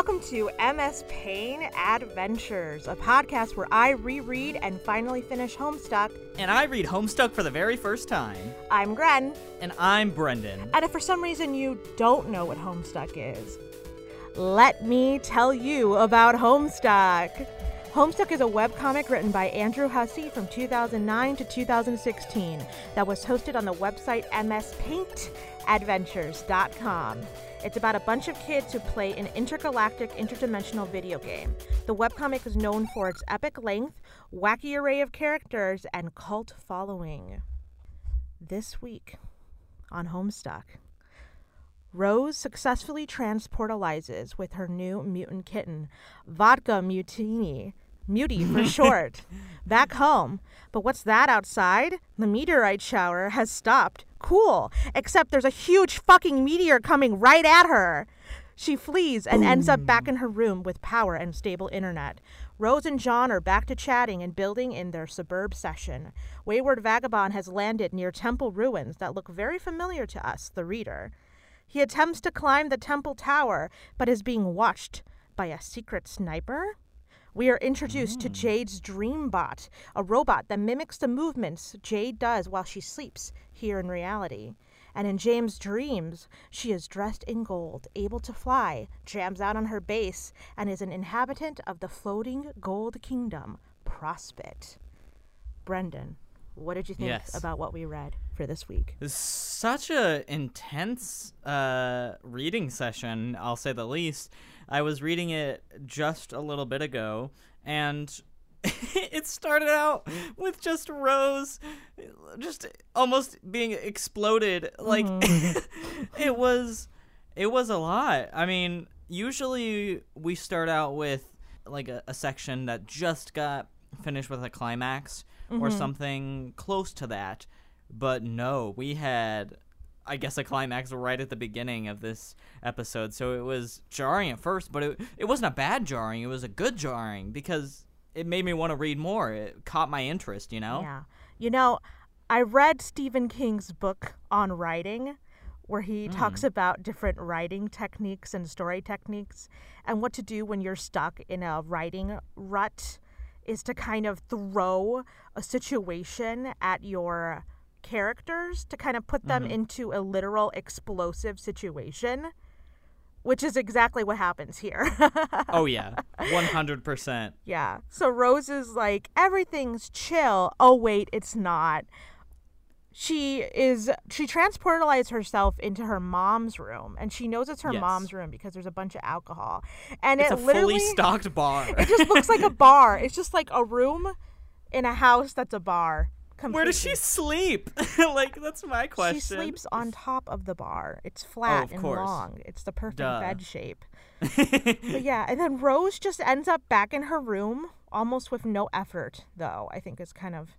Welcome to MS Pain Adventures, a podcast where I reread and finally finish Homestuck. And I read Homestuck for the very first time. I'm Gren, And I'm Brendan. and if for some reason you don't know what Homestuck is, let me tell you about Homestuck. Homestuck is a webcomic written by Andrew Hussie from 2009 to 2016 that was hosted on the website mspaintadventures.com. It's about a bunch of kids who play an intergalactic interdimensional video game. The webcomic is known for its epic length, wacky array of characters, and cult following. This week on Homestuck, Rose successfully transportalizes with her new mutant kitten, Vodka Mutini, Mutie for short, back home. But what's that outside? The meteorite shower has stopped. Cool, except there's a huge fucking meteor coming right at her. She flees and ends up back in her room with power and stable internet. Rose and John are back to chatting and building in their suburb session. Wayward Vagabond has landed near temple ruins that look very familiar to us, the reader. He attempts to climb the temple tower, but is being watched by a secret sniper. We are introduced to hmm. Jade's Dreambot, a robot that mimics the movements Jade does while she sleeps here in reality. And in Jade's dreams, she is dressed in gold, able to fly, jams out on her bass, and is an inhabitant of the floating gold kingdom, Prospit. Brendan, what did you think Yes. about what we read for this week? Such a intense uh, reading session, I'll say the least. I was reading it just a little bit ago, and it started out with just Rose just almost being exploded. Like mm-hmm. it was it was a lot. I mean, usually we start out with like a, a section that just got finished with a climax or mm-hmm. something close to that. But no, we had I guess a climax right at the beginning of this episode. So it was jarring at first, but it it wasn't a bad jarring. It was a good jarring because it made me want to read more. It caught my interest, you know? Yeah. You know, I read Stephen King's book on writing where he hmm. talks about different writing techniques and story techniques and what to do when you're stuck in a writing rut is to kind of throw a situation at your characters to kind of put them mm-hmm. into a literal explosive situation which is exactly what happens here. Oh yeah. 100%. Yeah. So Rose is like, everything's chill. Oh, wait, it's not. She is, she transportalized herself into her mom's room and she knows it's her Yes. mom's room because there's a bunch of alcohol. And It's it a literally, fully stocked bar. it just looks like a bar. It's just like a room in a house that's a bar. Where does she sleep? like that's my question. She sleeps on top of the bar. It's oh, flat of and course. long. It's the perfect Duh. bed shape. But yeah, and then Rose just ends up back in her room almost with no effort, though. I think is kind of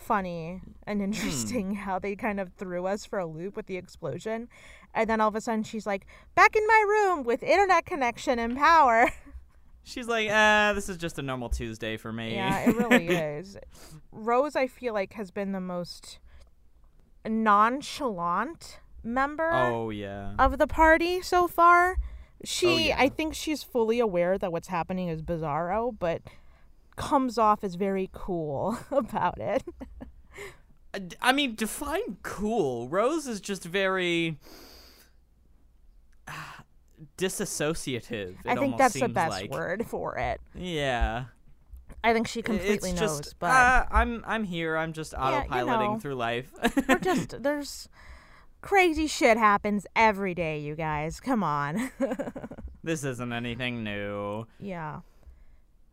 funny and hmm. interesting how they kind of threw us for a loop with the explosion. And then all of a sudden she's like, back in my room with internet connection and power. She's like, ah, this is just a normal Tuesday for me. yeah, it really is. Rose, I feel like, has been the most nonchalant member. oh yeah. of the party so far. She, Oh, yeah. I think she's fully aware that what's happening is bizarro, but comes off as very cool about it. I- mean, define cool. Rose is just very disassociative. It I think that's the best like. word for it. Yeah. I think she completely it's knows, just, but uh, I'm I'm here. I'm just you autopiloting know. through life. we're just there's crazy shit happens every day, you guys. Come on. this isn't anything new. yeah.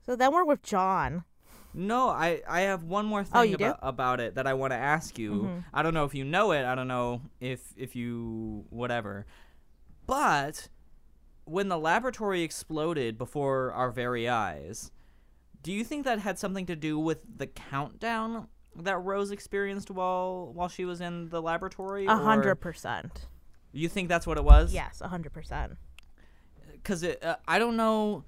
So then we're with John. No, I, I have one more thing Oh, you do? about, about it that I want to ask you. Mhm. I don't know if you know it. I don't know if if you whatever. But when the laboratory exploded before our very eyes, do you think that had something to do with the countdown that Rose experienced while while she was in the laboratory? A hundred percent. You think that's what it was? Yes, a hundred percent. because uh, I don't know.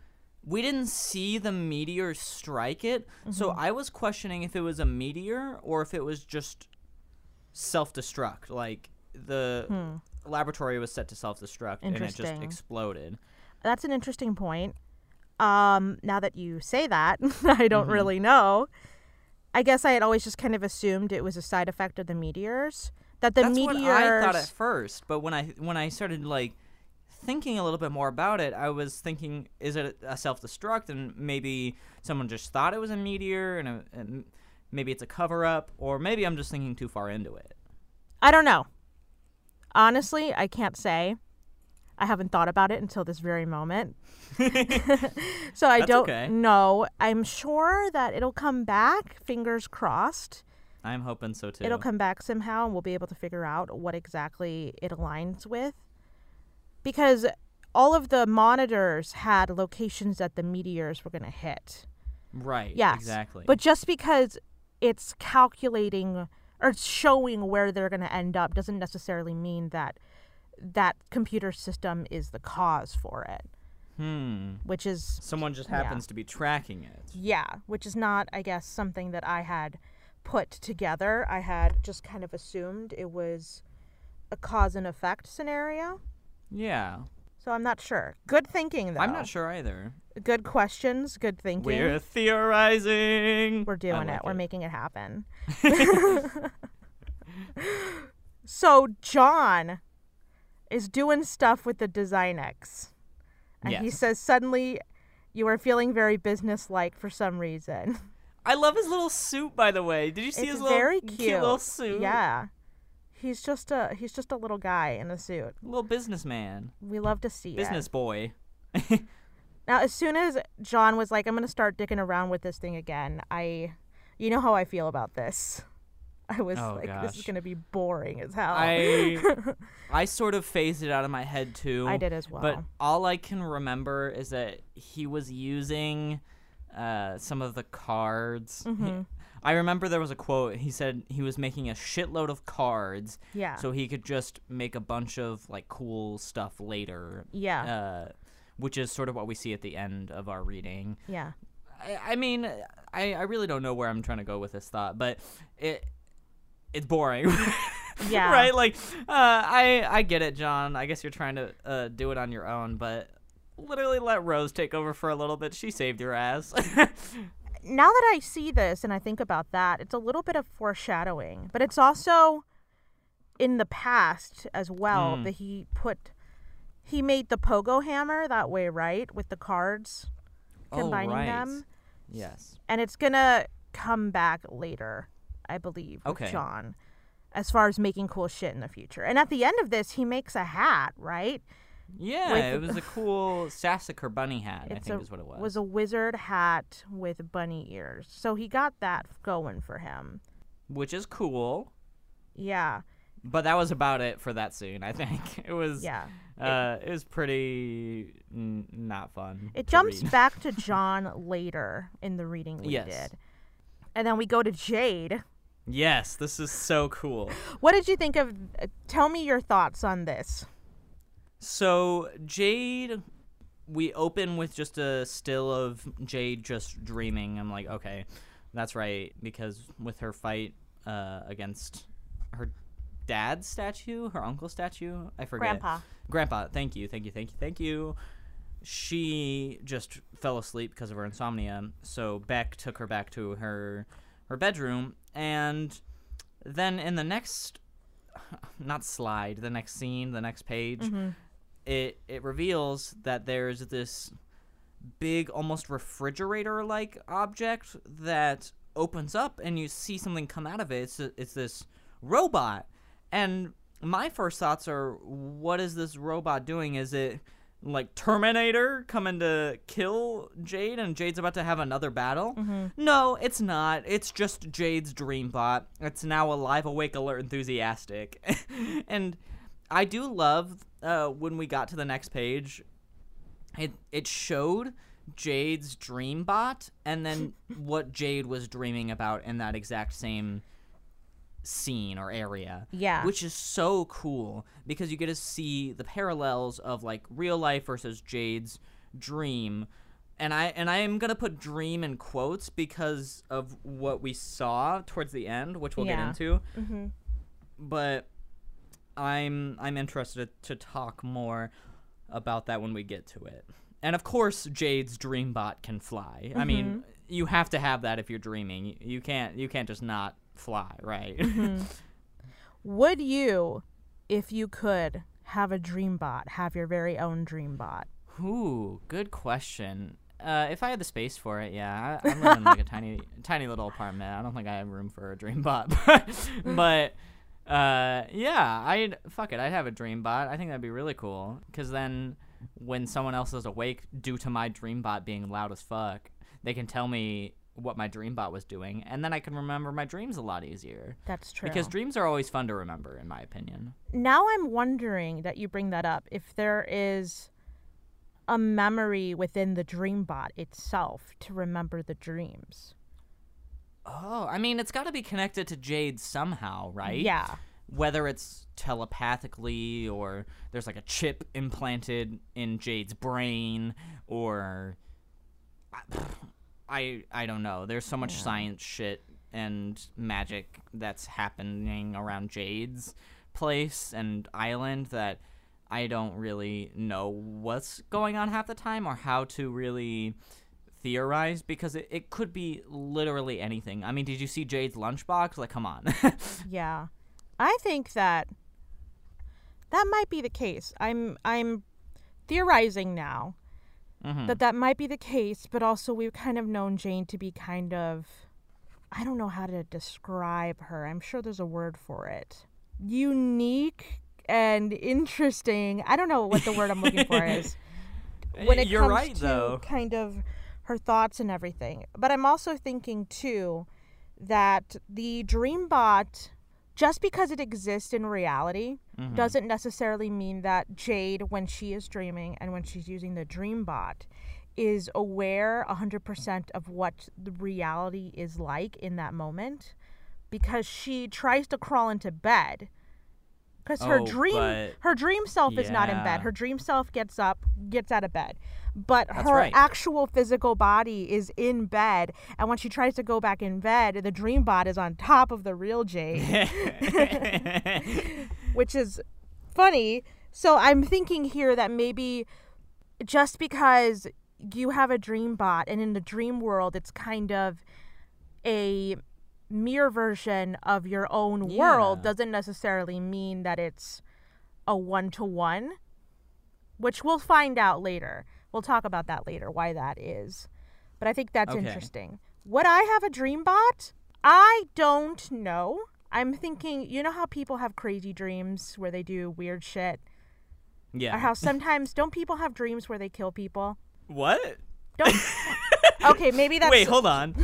We didn't see the meteor strike it, so Mm-hmm. I was questioning if it was a meteor or if it was just self-destruct. Like the laboratory was set to self-destruct and it just. Exploded. That's an interesting point. Um, now that you say that, I don't Mhm. really know. I guess I had always just kind of assumed it was a side effect of the meteors. That the That's meteors. what I thought at first, but when I when I started like thinking a little bit more about it, I was thinking, is it a self destruct, and maybe someone just thought it was a meteor, and, a, and maybe it's a cover up, or maybe I'm just thinking too far into it. I don't know. Honestly, I can't say. I haven't thought about it until this very moment. so I That's don't okay. know. I'm sure that it'll come back, fingers crossed. I'm hoping so too. It'll come back somehow and we'll be able to figure out what exactly it aligns with. Because all of the monitors had locations that the meteors were going to hit. right. Yes, Exactly. But just because it's calculating or showing where they're going to end up doesn't necessarily mean that that computer system is the cause for it, hmm. which is Someone just Yeah. happens to be tracking it. yeah, which is not I guess something that I had put together. I had just kind of assumed it was a cause and effect scenario. Yeah. So I'm not sure. Good thinking though. I'm not sure either. Good questions, good thinking. We're theorizing. We're doing like it. We're making it happen. so John is doing stuff with the Designix. And he says suddenly you are feeling very businesslike for some reason. I love his little suit, by the way. Did you see it's his little very cute. little suit? Yeah. He's just a he's just a little guy in a suit. Little businessman, We love to see business it. boy. Now as soon as John was like, I'm gonna start dicking around with this thing again, I you know how I feel about this. I was Oh, like, this is gonna be boring as hell. I I sort of phased it out of my head too. I did as well. But all I can remember is that he was using uh, some of the cards. Mhm. I remember there was a quote. He said he was making a shitload of cards yeah. so he could just make a bunch of like cool stuff later. yeah. Uh, which is sort of what we see at the end of our reading. yeah. I, I mean, I, I really don't know where I'm trying to go with this thought, but it it's boring. Yeah. right? Like, uh, I I get it, John. I guess you're trying to uh, do it on your own, but literally let Rose take over for a little bit. She saved your ass. Now that I see this and I think about that, it's a little bit of foreshadowing, but it's also in the past as well Mm. that he put he made the pogo hammer that way, right? With the cards combining oh, right. them. Yes. And it's gonna come back later, I believe, with Okay. John. As far as making cool shit in the future. And at the end of this, he makes a hat, right? Yeah, With- it was a cool Sassacre bunny hat. I think a, is what it was. It was a wizard hat with bunny ears. So he got that going for him. which is cool. Yeah. But that was about it for that scene. I think it was. Yeah. Uh, it was pretty n- not fun. It jumps read. back to John later in the reading we Yes. did. And then we go to Jade. Yes, this is so cool. What did you think of uh, tell me your thoughts on this? So Jade, we open with just a still of Jade just dreaming. I'm like, okay, that's right, because with her fight uh, against her dad's statue, her uncle's statue, I forget. Grandpa. Grandpa, thank you, thank you, thank you, thank you. She just fell asleep because of her insomnia, so Bec took her back to her her bedroom, and then in the next, not slide, the next scene, the next page, Mhm. It it reveals that there's this big, almost refrigerator-like object that opens up, and you see something come out of it. It's it's this robot, and my first thoughts are, what is this robot doing? Is it like Terminator coming to kill Jade, and Jade's about to have another battle? Mm-hmm. No, it's not. It's just Jade's dream bot. It's now alive, awake, alert, enthusiastic, and I do love uh, when we got to the next page. It it showed Jade's dream bot, and then what Jade was dreaming about in that exact same scene or area Yeah. which is so cool because you get to see the parallels of like real life versus Jade's dream. And I and I am gonna put dream in quotes because of what we saw towards the end, which we'll get Yeah. into. Mhm. But I'm I'm interested to talk more. about that when we get to it. And of course, Jade's dream bot can fly. I mean, mm-hmm. you have to have that if you're dreaming. You- can't you can't just not fly, right? Mm-hmm. Would you, if you could, have a dream bot, have your very own dream bot? Ooh, good question. Uh, if I had the space for it, yeah, I, I'm living in like a tiny, tiny little apartment. I don't think I have room for a dream bot, mm. but uh, yeah, I'd fuck it. I'd have a dream bot. I think that'd be really cool. Cause then, when someone else is awake due to my dream bot being loud as fuck, they can tell me what my dream bot was doing, and then I can remember my dreams a lot easier. That's true. Because dreams are always fun to remember, in my opinion. now I'm wondering that you bring that up if there is a memory within the dream bot itself to remember the dreams. Oh, I mean, it's got to be connected to Jade somehow, right? Yeah. whether it's telepathically or there's like a chip implanted in Jade's brain or I I don't know. There's so much science shit and magic that's happening around Jade's place and island that I don't really know what's going on half the time or how to really theorize because it, it could be literally anything. I mean, did you see Jade's lunchbox? Like, come on. Yeah. I think that that might be the case. I'm I'm theorizing now Mhm. that that might be the case, but also we've kind of known Jane to be kind of I don't know how to describe her. I'm sure there's a word for it. Unique and interesting. I don't know what the word I'm looking for is. When it You're comes right, to though. kind of her thoughts and everything. But I'm also thinking too that the Dreambot just because it exists in reality Mhm. doesn't necessarily mean that Jade, when she is dreaming and when she's using the Dreambot, is aware 100% of what the reality is like in that moment because she tries to crawl into bed because her Oh, dream but- her dream self is not in bed her dream self gets up gets out of bed but That's her right. actual physical body is in bed and when she tries to go back in bed the dream bot is on top of the real jade which is funny. So I'm thinking here that maybe just because you have a dream bot and in the dream world it's kind of a mirror version of your own world doesn't necessarily mean that it's a one to one, which we'll find out later. We'll talk about that later, why that is. But I think that's Okay. interesting. Would I have a dream bot? I don't know. I'm thinking, you know how people have crazy dreams where they do weird shit? yeah. Or how sometimes don't people have dreams where they kill people? what? Don't Okay, maybe that's Wait, hold on.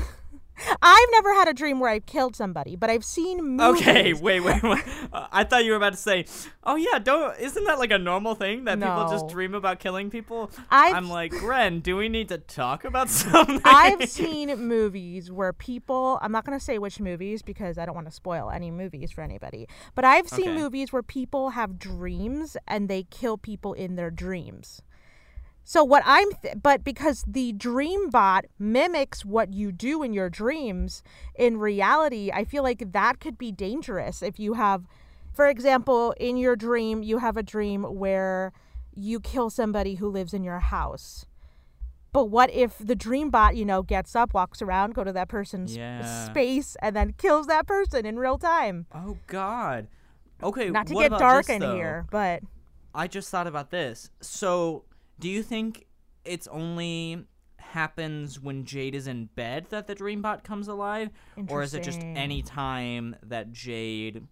I've never had a dream where I've killed somebody, but I've seen movies. Okay, wait, wait, wait. Uh, I thought you were about to say, "Oh yeah, don't." Isn't that like a normal thing that people just dream about killing people? I've- I'm like, Gren, do we need to talk about something? I've seen movies where people, I'm not going to say which movies because I don't want to spoil any movies for anybody, but I've seen Okay. movies where people have dreams and they kill people in their dreams. So what I'm th- but because the dream bot mimics what you do in your dreams in reality, I feel like that could be dangerous if you have for example, in your dream you have a dream where you kill somebody who lives in your house. But what if the dream bot, you know, gets up, walks around, go to that person's Yeah. space, and then kills that person in real time? oh God. Okay. Not to get dark this, in though? here, but I just thought about this. So, do you think it's only happens when Jade is in bed that the dreambot comes alive, or is it just any time that Jade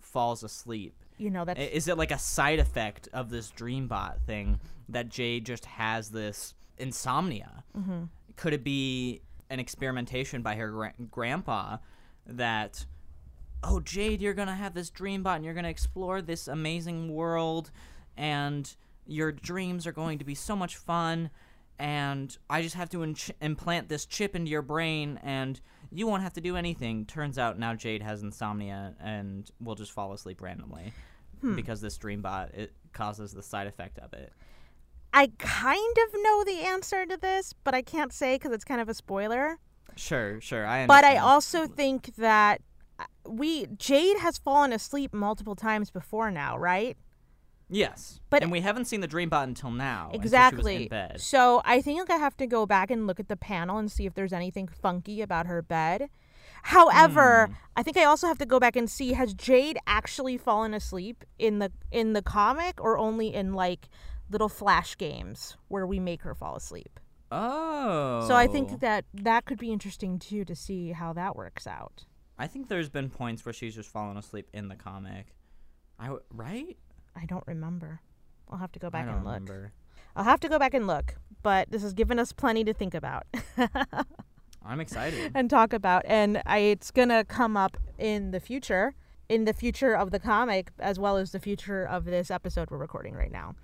falls asleep? you know that's Is it like a side effect of this dreambot thing that Jade just has this insomnia? Mm-hmm. Could it be an experimentation by her gra- grandpa that, oh, Jade, you're going to have this dreambot and you're going to explore this amazing world and your dreams are going to be so much fun and I just have to in- implant this chip into your brain and you won't have to do anything. Turns out now Jade has insomnia and will just fall asleep randomly because this dreambot it causes the side effect of it. I kind of know the answer to this, but I can't say because it's kind of a spoiler. Sure, sure. I But I also think that uh, we Jade has fallen asleep multiple times before now, right? Yes, But- and we haven't seen the Dreambot until now. until she was Exactly. in bed. So I think I have to go back and look at the panel and see if there's anything funky about her bed. However, Hmm. I think I also have to go back and see has Jade actually fallen asleep in the in the comic or only in like little flash games where we make her fall asleep. Oh. So I think that that could be interesting too to see how that works out. I think there's been points where she's just fallen asleep in the comic. I w- right? I don't remember. I'll have to go back I don't and look. remember. I'll have to go back and look, but this has given us plenty to think about. I'm excited. and talk about and I, it's gonna come up in the future in the future of the comic as well as the future of this episode we're recording right now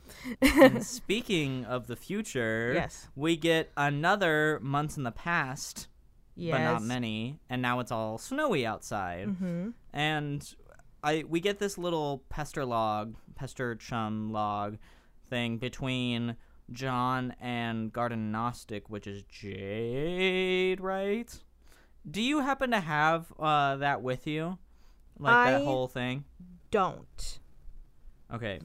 And speaking of the future, Yes. we get another months in the past, yes but not many, and now it's all snowy outside. hmm And I we get this little pester log, pester chum log thing between John and Garden Gnostic, which is Jade, right? Do you happen to have uh, that with you? Like that whole thing? don't Okay.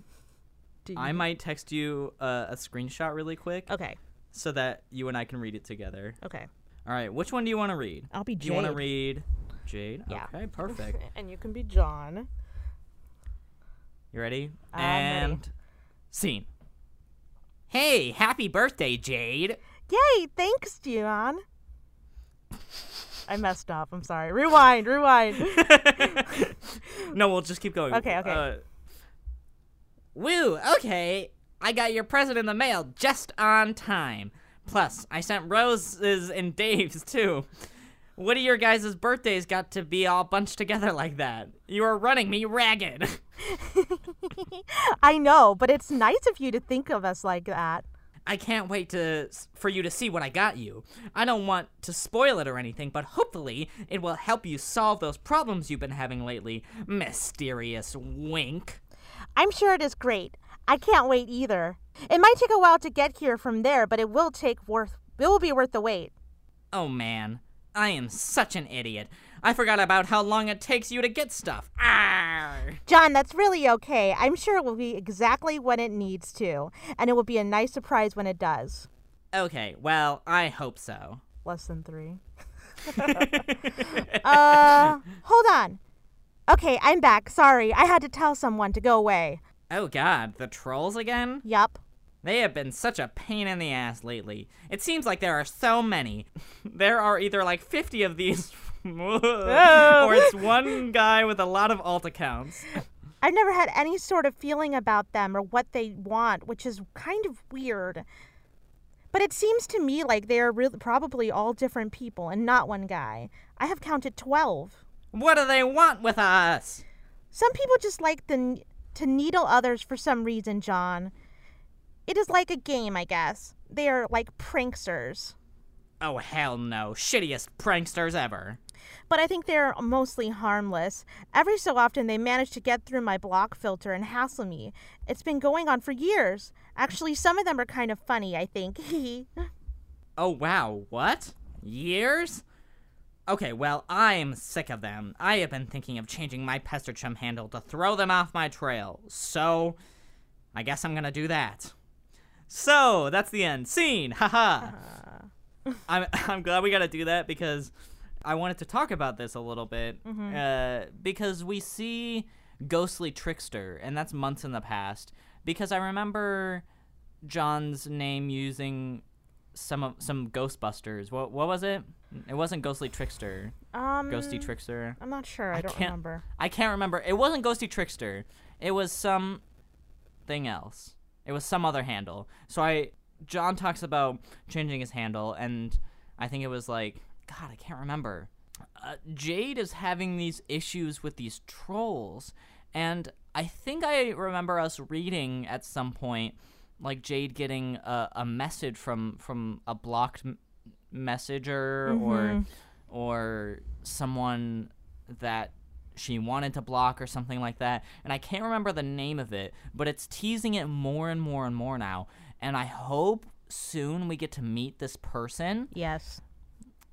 do I might text you uh, a screenshot really quick okay so that you and I can read it together. okay All right, which one do you want to read? I'll be Do you want to read Jade? Yeah. Okay, perfect. and you can be John You ready? I'm ready. and scene. Hey, happy birthday, Jade. yay thanks John I messed up I'm sorry rewind rewind no, we'll just keep going. Okay, okay. Uh, woo, okay. I got your present in the mail just on time. Plus, I sent Rose's and Dave's too. What do your guys' birthdays got to be all bunched together like that? You are running me ragged. I know but it's nice of you to think of us like that I can't wait to for you to see what I got you. I don't want to spoil it or anything, but hopefully it will help you solve those problems you've been having lately. Mysterious wink. I'm sure it is great. I can't wait either. It might take a while to get here from there, but it will take worth it will be worth the wait. Oh man, I am such an idiot. I forgot about how long it takes you to get stuff. Arr! John, that's really okay. I'm sure it will be exactly when it needs to, and it will be a nice surprise when it does. Okay, well, I hope so. Less than 3. uh, hold on. Okay, I'm back. Sorry. I had to tell someone to go away. Oh god, the trolls again? Yup. They have been such a pain in the ass lately. It seems like there are so many. there are either like 50 of these, oh. or it's one guy with a lot of alt accounts. I've never had any sort of feeling about them or what they want, which is kind of weird. But it seems to me like they are really probably all different people and not one guy. I have counted 12. What do they want with us? Some people just like the, to needle others for some reason, John. It is like a game, I guess. They are like pranksters. Oh, hell no. Shittiest pranksters ever. But I think they're mostly harmless. Every so often, they manage to get through my block filter and hassle me. It's been going on for years. Actually, some of them are kind of funny, I think. Oh, wow. What? Years? Okay, well, I'm sick of them. I have been thinking of changing my Pester Chum handle to throw them off my trail. So, I guess I'm gonna do that. So, that's the end. Scene! Haha! I'm, I'm glad we gotta do that because I wanted to talk about this a little bit. Uh, because we see Ghostly Trickster, and that's months in the past. Because I remember John's name using some of some Ghostbusters. What what was it? It wasn't Ghostly Trickster. um, Ghosty Trickster. I'm not sure. I, I don't can't- remember. I can't remember. It wasn't Ghosty Trickster. It was some thing else. It was some other handle. So I John talks about changing his handle and I think it was like god, I can't remember. Uh, Jade is having these issues with these trolls and I think I remember us reading at some point like Jade getting a, a message from from a blocked m- messenger or or someone that she wanted to block or something like that. And I can't remember the name of it, but it's teasing it more and more and more now. And I hope soon we get to meet this person Yes.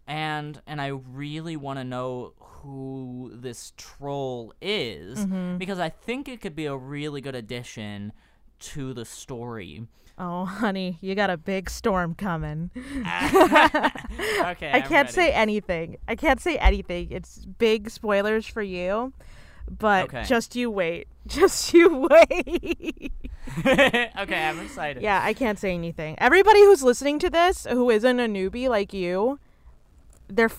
and and I really want to know who this troll is mm-hmm. because I think it could be a really good addition to the story. Oh, honey, you got a big storm coming. okay, I can't say anything. I can't say anything. It's big spoilers for you, but Okay. just you wait. Just you wait. okay, I'm excited. yeah, I can't say anything. Everybody who's listening to this who isn't a newbie like you, they're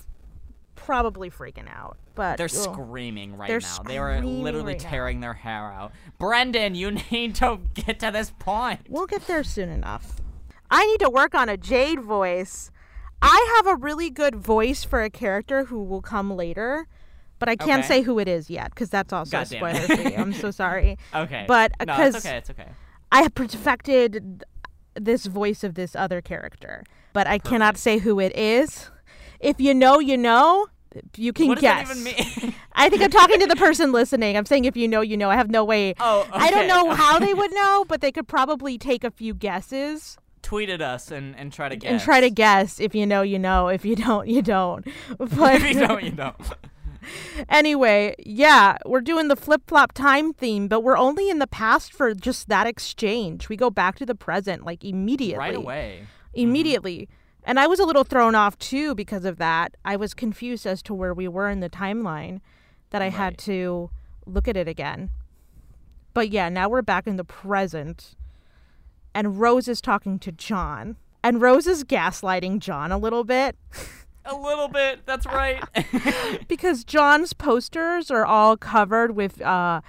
probably freaking out. But They're well, screaming right They're now. They are literally right now. tearing their hair out. Brendan, you need to get to this point. We'll get there soon enough. I need to work on a Jade voice. I have a really good voice for a character who will come later, but I can't Okay. say who it is yet because that's also a God spoiler for you. I'm so sorry. Okay. But no, because it's okay. It's okay. I have perfected this voice of this other character, but I cannot say who it is. If you know, you know. You can What does guess. that even mean? I think I'm talking to the person listening. I'm saying if you know, you know. I have no way. oh, I don't okay. know how they would know, but they could probably take a few guesses Tweet at us and, and try to guess. and try to guess. If you know, you know. If you don't, you don't. But if you don't, you don't. anyway, yeah, we're doing the flip flop time theme, but we're only in the past for just that exchange. We go back to the present like immediately. right away. Mm-hmm. Immediately. And I was a little thrown off too because of that. I was confused as to where we were in the timeline that I had to look at it again. But yeah, now we're back in the present. And Rose is talking to John. And Rose is gaslighting John a little bit A little bit. That's right. because John's posters are all covered with uh,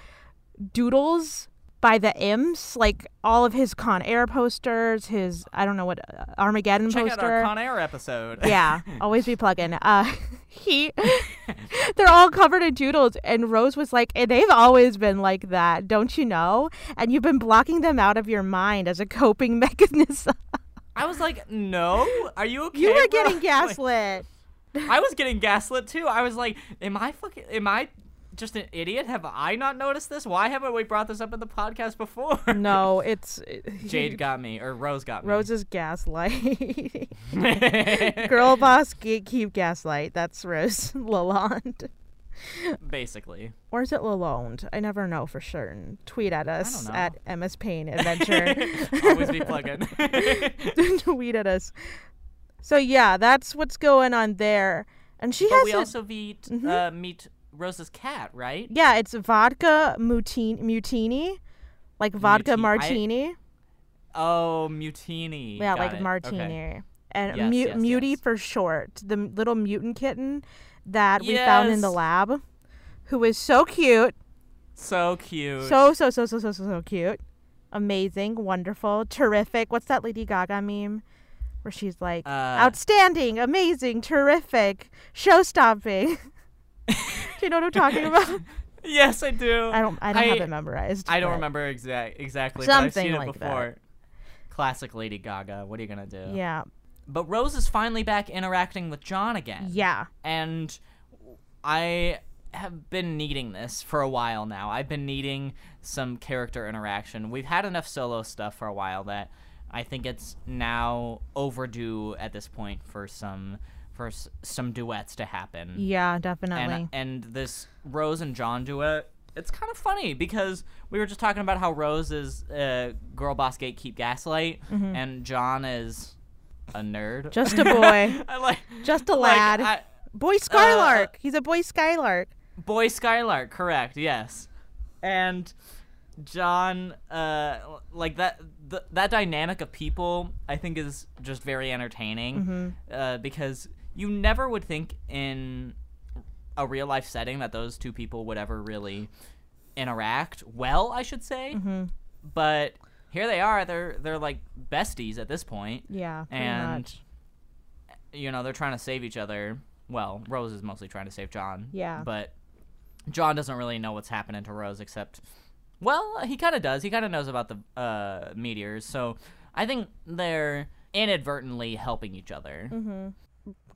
doodles by the imps, like all of his Con Air posters, his I don't know what uh, Armageddon Check poster. out our Con Air episode. yeah, always be plugging. Uh, he, they're all covered in doodles, and Rose was like, "And they've always been like that, don't you know? And you've been blocking them out of your mind as a coping mechanism. I was like, no. Are you okay? you were bro?" getting gaslit." I was getting gaslit too. I was like, am I fucking? Am I just an idiot? Have I not noticed this? Why haven't we brought this up in the podcast before? no, it's Jade got me, or Rose got me. Rose is gaslight. Girl boss gatekeep gaslight. That's Rose Lalonde. Basically. Or is it Lalonde? I never know for certain. Tweet at us at MS Pain Adventure. Always be plugging. Tweet at us. So yeah, that's what's going on there. And she but has we also meet Mhm. uh, meet Rose's cat, right? yeah, it's vodka mutini, mutini, like vodka Muti- I- martini. Oh, Mutini. yeah, Got like it. martini. Okay. And Yes, mu- yes, Mutie yes. for short, the little mutant kitten that we found in the lab, who is so cute, So cute. so so so so so so so cute, amazing, wonderful, terrific. What's that Lady Gaga meme where she's like, uh, outstanding, amazing, terrific, show stopping? Do you know what I'm talking about? Yes, I do. I don't I don't have it memorized. I don't remember exact exactly, but I've Something seen it like that. before. Classic Lady Gaga. What are you gonna do? Yeah, But Rose is finally back interacting with John again. yeah, And I have been needing this for a while now. I've been needing some character interaction. We've had enough solo stuff for a while that I think it's now overdue at this point for some for s- some duets to happen. yeah, definitely. and and this Rose and John duet. It's kind of funny because we were just talking about how Rose is uh, girl boss gatekeep gaslight, and John is a nerd, Mm-hmm. Just a boy. Like Just a like, lad. I- boy Skylark. He's a boy Skylark. boy Skylark, correct? Yes, and John, uh, like that. The, that dynamic of people, I think, is just very entertaining Mm-hmm. uh, because you never would think in a real life setting that those two people would ever really interact well, I should say. Mm-hmm. But here they are. They're they're like besties at this point, Yeah, and much. you know they're trying to save each other. Well, Rose is mostly trying to save John. Yeah. But John doesn't really know what's happening to Rose except, well, he kind of does. He kind of knows about the uh, meteors. So I think they're inadvertently helping each other. Mm-hmm.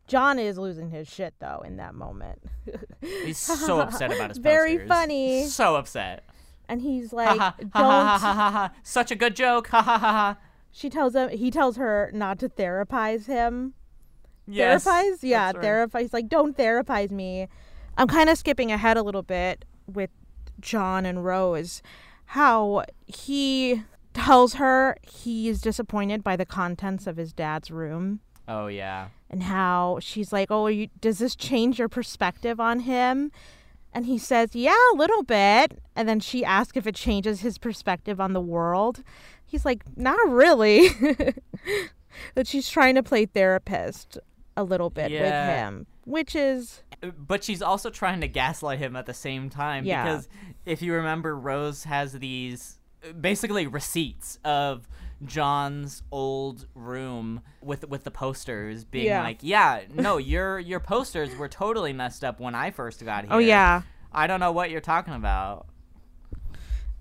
John is losing his shit though in that moment. He's so upset about his Very posters. funny. So upset. and he's like, "Don't." Such a good joke. Ha ha ha ha. She tells him. He tells her not to therapize him. Yes. therapize? Yeah, right. therapize. He's like, don't therapize me. I'm kind of skipping ahead a little bit with John and Rose. How he tells her he's disappointed by the contents of his dad's room Oh yeah. And how she's like, "Oh, you, does this change your perspective on him?" And he says, "Yeah, a little bit." And then she asks if it changes his perspective on the world. He's like, "Not really." but she's trying to play therapist a little bit with him, which is But she's also trying to gaslight him at the same time Yeah. because if you remember, Rose has these uh, basically receipts of John's old room with with the posters being Yeah. like, "Yeah, no, your your posters were totally messed up when I first got oh, here." oh yeah. I don't know what you're talking about.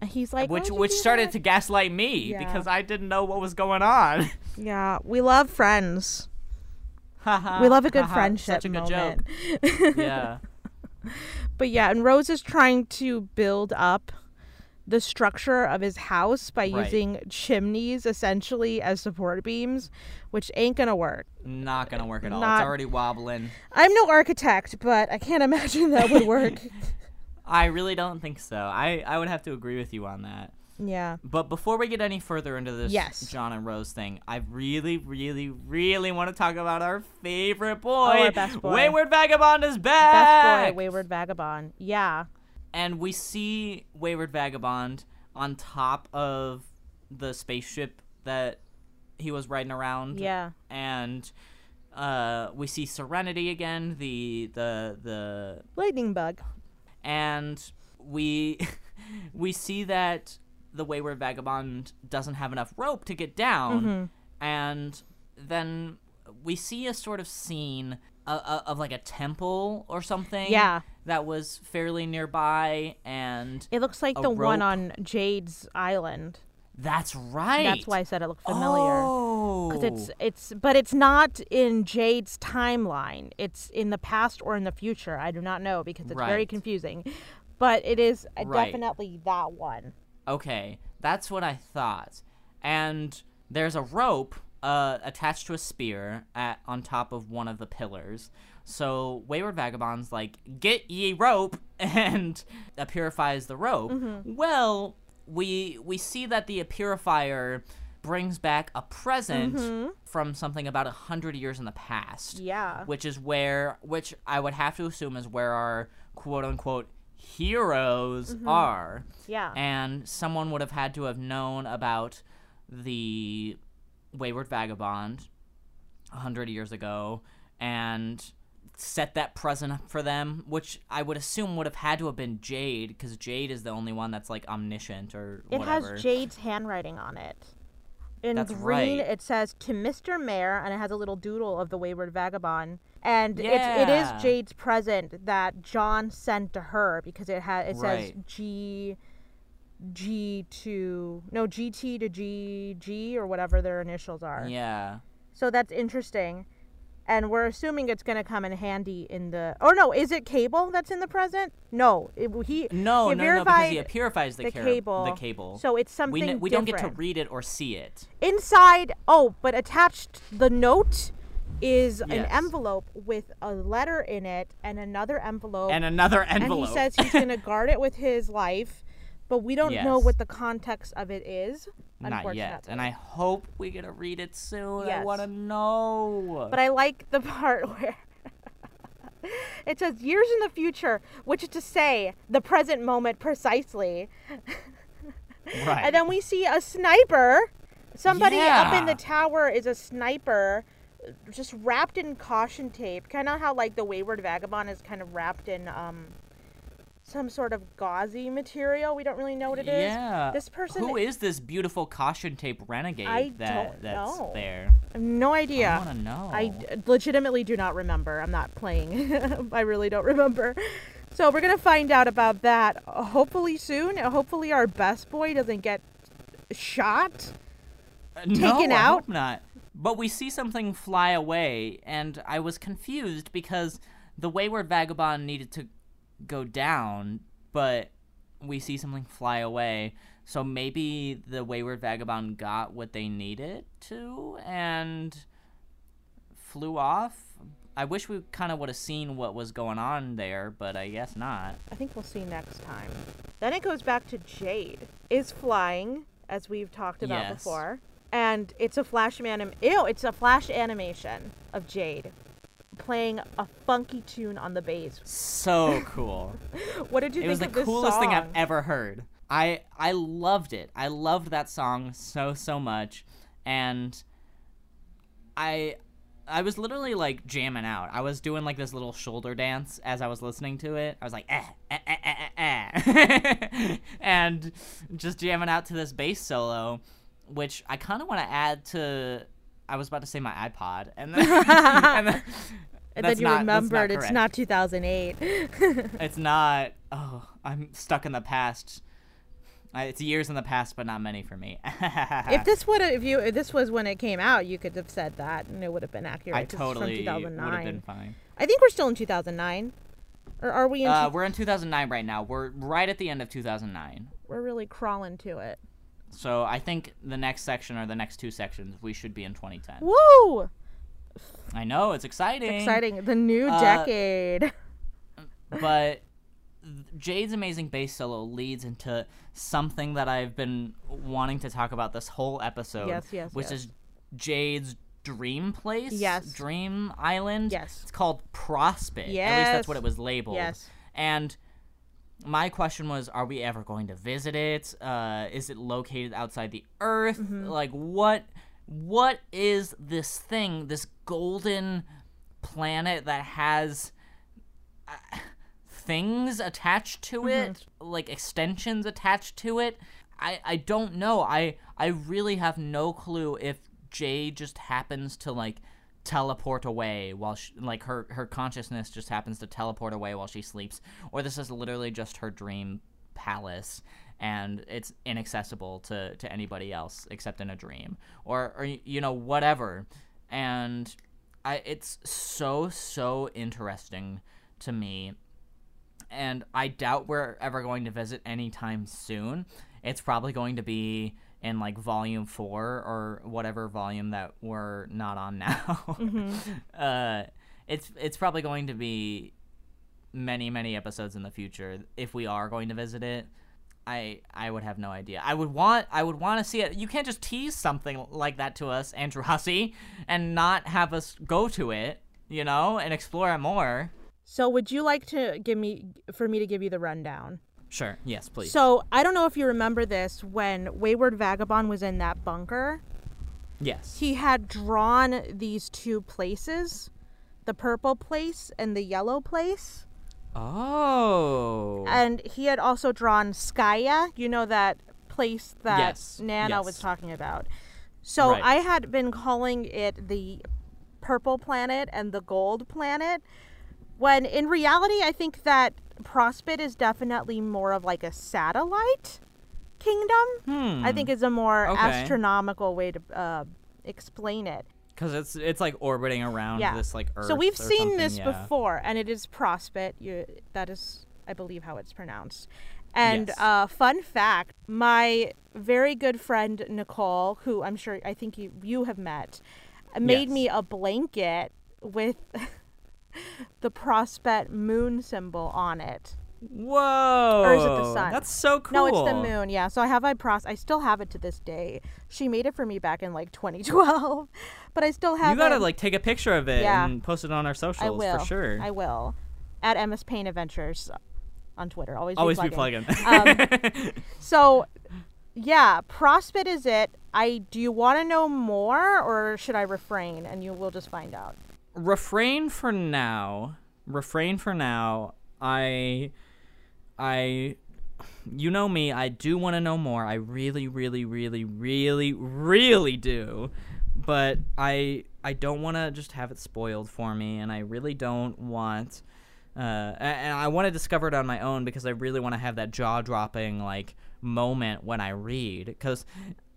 He's like, which oh, which started that?" to gaslight me Yeah. because I didn't know what was going on. Yeah, we love friends. We love a good friendship Such a good moment. joke. Yeah. But yeah, and Rose is trying to build up the structure of his house by Right. using chimneys essentially as support beams, which ain't gonna work. Not gonna work at all. Not- It's already wobbling. I'm no architect, but I can't imagine that would work. I really don't think so. I, I would have to agree with you on that. yeah. But before we get any further into this Yes. John and Rose thing, I really, really, really want to talk about our favorite boy. Oh, our best boy. Wayward Vagabond is back. Best boy, Wayward Vagabond. Yeah. And we see Wayward Vagabond on top of the spaceship that he was riding around. Yeah. And uh, we see Serenity again, the the the Lightning bug. and we we see that the wayward vagabond doesn't have enough rope to get down Mm-hmm. and then we see a sort of scene of, of like a temple or something Yeah. that was fairly nearby and It looks like A the one on Jade's Island. that's right That's why I said it looked familiar. oh Cause it's it's but it's not in Jade's timeline. It's in the past or in the future. I do not know because it's very confusing. But it is uh, Right. definitely that one. Okay, that's what I thought. And there's a rope uh, attached to a spear at on top of one of the pillars. So Wayward Vagabond's like, "Get ye rope," and uh, purifies the rope. Mm-hmm. Well, we we see that the purifier brings back a present from something about a hundred years in the past Mm-hmm. Yeah. which is where which I would have to assume is where our quote unquote heroes Mm-hmm. are. Yeah. And someone would have had to have known about the Wayward Vagabond a hundred years ago and set that present up for them, which I would assume would have had to have been Jade, because Jade is the only one that's like omniscient or It whatever. has Jade's handwriting on it. In That's green, right. it says to Mr. Mayor, and it has a little doodle of the wayward vagabond. And it's it Yeah. is Jade's present that John sent to her because it had it says Right. G G to no GT to G G or whatever their initials are. yeah. So that's interesting. And we're assuming it's going to come in handy in the. Oh no, is it Cable that's in the present? No, it, he. No, he no, no, because he purifies the, the car- cable. The cable. So it's something we, n- we don't get to read it or see it. Inside, oh, but attached the note is an envelope with a letter in it and another envelope. And another envelope. And envelope. he says he's going to guard it with his life, but we don't know what the context of it is. Not yet. And. I hope we get to read it soon. I want to know. But I like the part where it says years in the future, which is to say the present moment precisely. right. And then we see a sniper. Somebody up in the tower is a sniper, just wrapped in caution tape. Kind of how like the wayward vagabond is kind of wrapped in um some sort of gauzy material. We don't really know what it is. yeah. This person, Who is this beautiful caution tape renegade I that don't that's know. there? I have no idea. I want to know. I d- legitimately do not remember. I'm not playing. I really don't remember. So we're gonna find out about that hopefully soon. Hopefully our best boy doesn't get shot. Uh, no, taken I out? hope not. But we see something fly away, and I was confused because the wayward vagabond needed to go down, but we see something fly away. So maybe the wayward vagabond got what they needed to and flew off. I wish we kind of would have seen what was going on there, but I guess not. I think we'll see next time. Then it goes back to Jade is flying as we've talked about Yes. before. And it's a flash anim- ew, it's a flash animation of Jade playing a funky tune on the bass. So cool. What did you do? it think was the coolest thing I've ever heard. I I loved it. I loved that song so so much, and I I was literally like jamming out. I was doing like this little shoulder dance as I was listening to it. I was like eh eh eh eh eh, eh. and just jamming out to this bass solo, which I kind of want to add to. I was about to say my iPod, and then, and then, And then you not- remembered it's not 2008. It's not. Oh, I'm stuck in the past. I, it's years in the past, but not many for me. if this would if you if this was when it came out, you could have said that and it would have been accurate. I totally would 2009. have been fine. I think we're still in 2009. Or are we in Uh, two- we're in 2009 right now. We're right at the end of 2009. we're really crawling to it. So I think the next section or the next two sections we should be in 2010. Woo! I know it's exciting. Exciting. The new Uh, decade. but Jade's amazing bass solo leads into something that I've been wanting to talk about this whole episode. Yes, yes, Which yes. is Jade's dream place. Yes. Dream island. Yes. It's called Prospit. Yes. At least that's what it was labeled. Yes. And my question was are we ever going to visit it? Uh, is it located outside the earth? Mm-hmm. like what what is this thing this golden planet that has uh, things attached to it like extensions attached to it? I i don't know. I i really have no clue if jay just happens to like teleport away while she, like her her consciousness just happens to teleport away while she sleeps or this is literally just her dream palace and it's inaccessible to to anybody else except in a dream or or you know whatever and i it's so so interesting to me and I doubt we're ever going to visit anytime soon. It's probably going to be in like volume four or whatever volume that we're not on now. uh, it's it's probably going to be many many episodes in the future if we are going to visit it. I I would have no idea. I would want I would want to see it. You can't just tease something like that to us, Andrew Hussie, and not have us go to it, you know, and explore it more. So would you like to give me for me to give you the rundown? Sure. Yes, please. So I don't know if you remember this when Wayward Vagabond was in that bunker. yes. He had drawn these two places, the purple place and the yellow place. Oh. And he had also drawn Skaia, you know that place that Yes, Nanna was talking about. So Right. I had been calling it the purple planet and the gold planet. When in reality, I think that Prospit is definitely more of like a satellite kingdom. Hmm. I think is a more Okay. astronomical way to uh, explain it. because it's it's like orbiting around Yeah. this like Earth. so we've seen this yeah. before, and it is Prospit. You, that is, I believe, how it's pronounced. And Yes. uh, fun fact: my very good friend Nicole, who I'm sure I think you you have met, made Yes. me a blanket with the Prospit moon symbol on it. Whoa. Or is it the sun? That's so cool. No, it's the moon. Yeah, so I have my pros. I still have it to this day. She made it for me back in like 2012, but I still have it. You gotta it. like take a picture of it Yeah. and post it on our socials I will for sure. I will. At MS Paint Adventures on Twitter. Always, Always be be plugging. plugging. Um, so, yeah, Prospit is it. I do you want to know more or should I refrain and you will just find out. Refrain for now. Refrain for now. I I you know me, I do want to know more. I really really really really really do. But I I don't want to just have it spoiled for me and I really don't want uh, and I want to discover it on my own because I really want to have that jaw-dropping like moment when I read because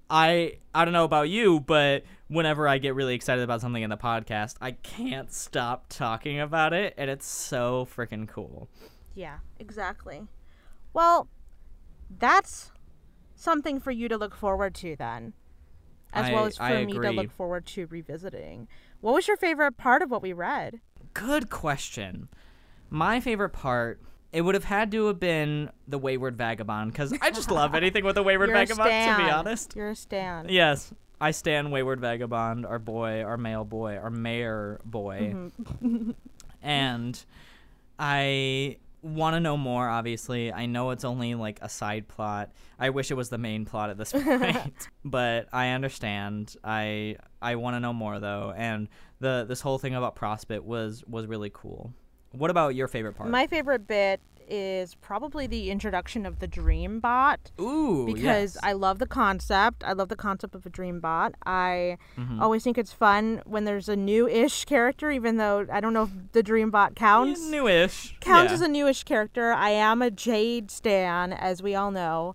I I don't know about you, but whenever I get really excited about something in the podcast, I can't stop talking about it, and it's so freaking cool. Yeah, exactly. Well, that's something for you to look forward to then. As well as for I me to look forward to revisiting. What was your favorite part of what we read? Good question. My favorite part it would have had to have been the Wayward Vagabond because I just love anything with a Wayward You're a Vagabond. To be honest, You're a stan. yes, I stand Wayward Vagabond, our boy, our male boy, our mayor boy, Mm-hmm. and I want to know more. Obviously, I know it's only like a side plot. I wish it was the main plot at this point, but I understand. I I want to know more though, and the this whole thing about Prospit was was really cool. What about your favorite part? My favorite bit is probably the introduction of the Dream Bot Ooh, because yes. I love the concept. I love the concept of a Dream Bot. I Mhm. always think it's fun when there's a new-ish character, even though I don't know if the Dream Bot counts. Yeah, newish counts yeah. as a newish character. I am a Jade stan, as we all know.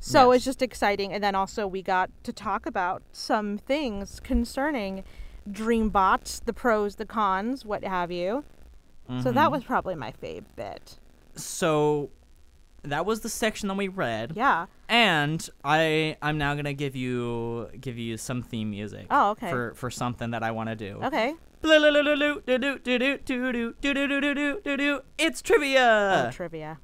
So Yes. it's just exciting. And then also we got to talk about some things concerning dream bots, the pros, the cons, what have you. So that Mhm. was probably my fave bit. so that was the section that we read Yeah. and i i'm now gonna give you give you some theme music Oh, okay. for for something that i want to do Okay. it's trivia Oh, trivia.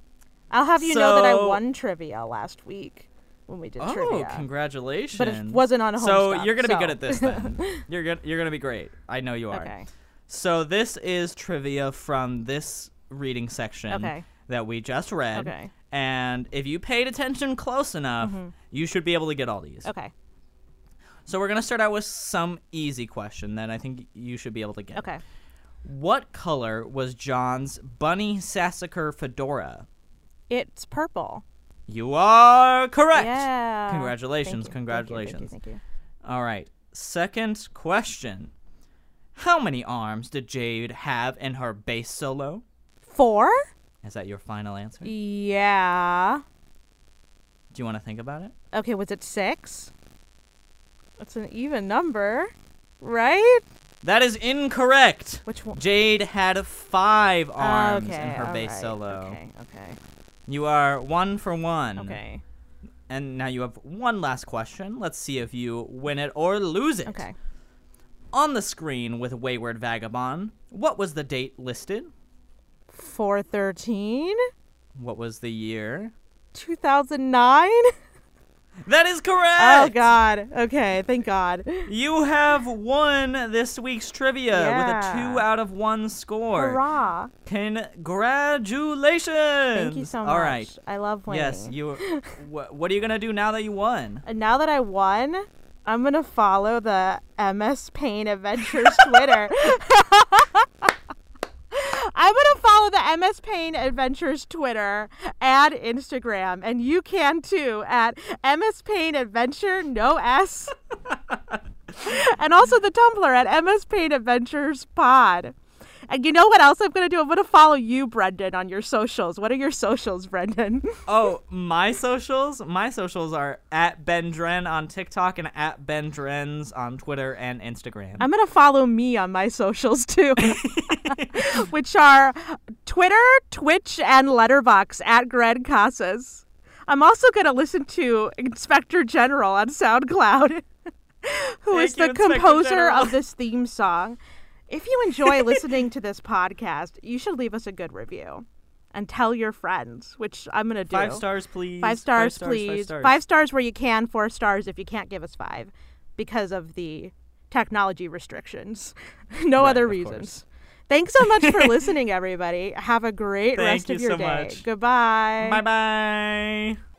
I'll have you know that I So- won trivia last week when we did oh trivia. Oh, congratulations But it wasn't on a home so stop, you're gonna so. be good at this then you're good you're gonna be great i know you are Okay. So this is trivia from this reading section Okay. that we just read Okay. and if you paid attention close enough mm-hmm. you should be able to get all these Okay. so we're gonna start out with some easy question that i think you should be able to get Okay. what color was john's bunny sassacre fedora It's purple. you are correct Yeah. Congratulations, Thank you, congratulations. Thank you. Thank you. all right second question how many arms did jade have in her bass solo Four? is that your final answer Yeah. do you want to think about it Okay, was it six? That's an even number, right? that is incorrect Which one? jade had five arms okay, in her bass right, solo Okay, okay, you are one for one okay, And now you have one last question. Let's see if you win it or lose it. okay. On the screen with Wayward Vagabond, what was the date listed? Four thirteen, What was the year? two thousand nine. That is correct! Oh God. Okay, thank God. You have won this week's trivia with a two out of one score. Hurrah! Congratulations! Thank you so much. All right. I love winning. Yes, you. wh- what are you gonna do now that you won? And now that I won, I'm gonna follow the MS Paint Adventures Twitter. I'm gonna follow the MS Paint Adventures Twitter and Instagram, and you can too at MS Paint Adventure no S, and also the Tumblr at MS Paint Adventures Pod. And you know what else I'm gonna do? I'm gonna follow you, Brendan, on your socials. What are your socials, Brendan? Oh, my socials? My socials are at Ben Dren on TikTok and at Ben Drens on Twitter and Instagram. I'm gonna follow me on my socials too, which are Twitter, Twitch, and Letterboxd at Greg Casas. I'm also gonna listen to Inspector General on SoundCloud, who is Thank the you, composer of this theme song. If you enjoy listening to this podcast, you should leave us a good review and tell your friends, which I'm gonna do. Five stars, please. Five stars, Five please. Five stars. where you can, four stars if you can't give us five because of the technology restrictions. no Right, other reasons. course. Thanks so much for listening, everybody. Have a great Thank rest you of your so day. much. Goodbye. Bye bye.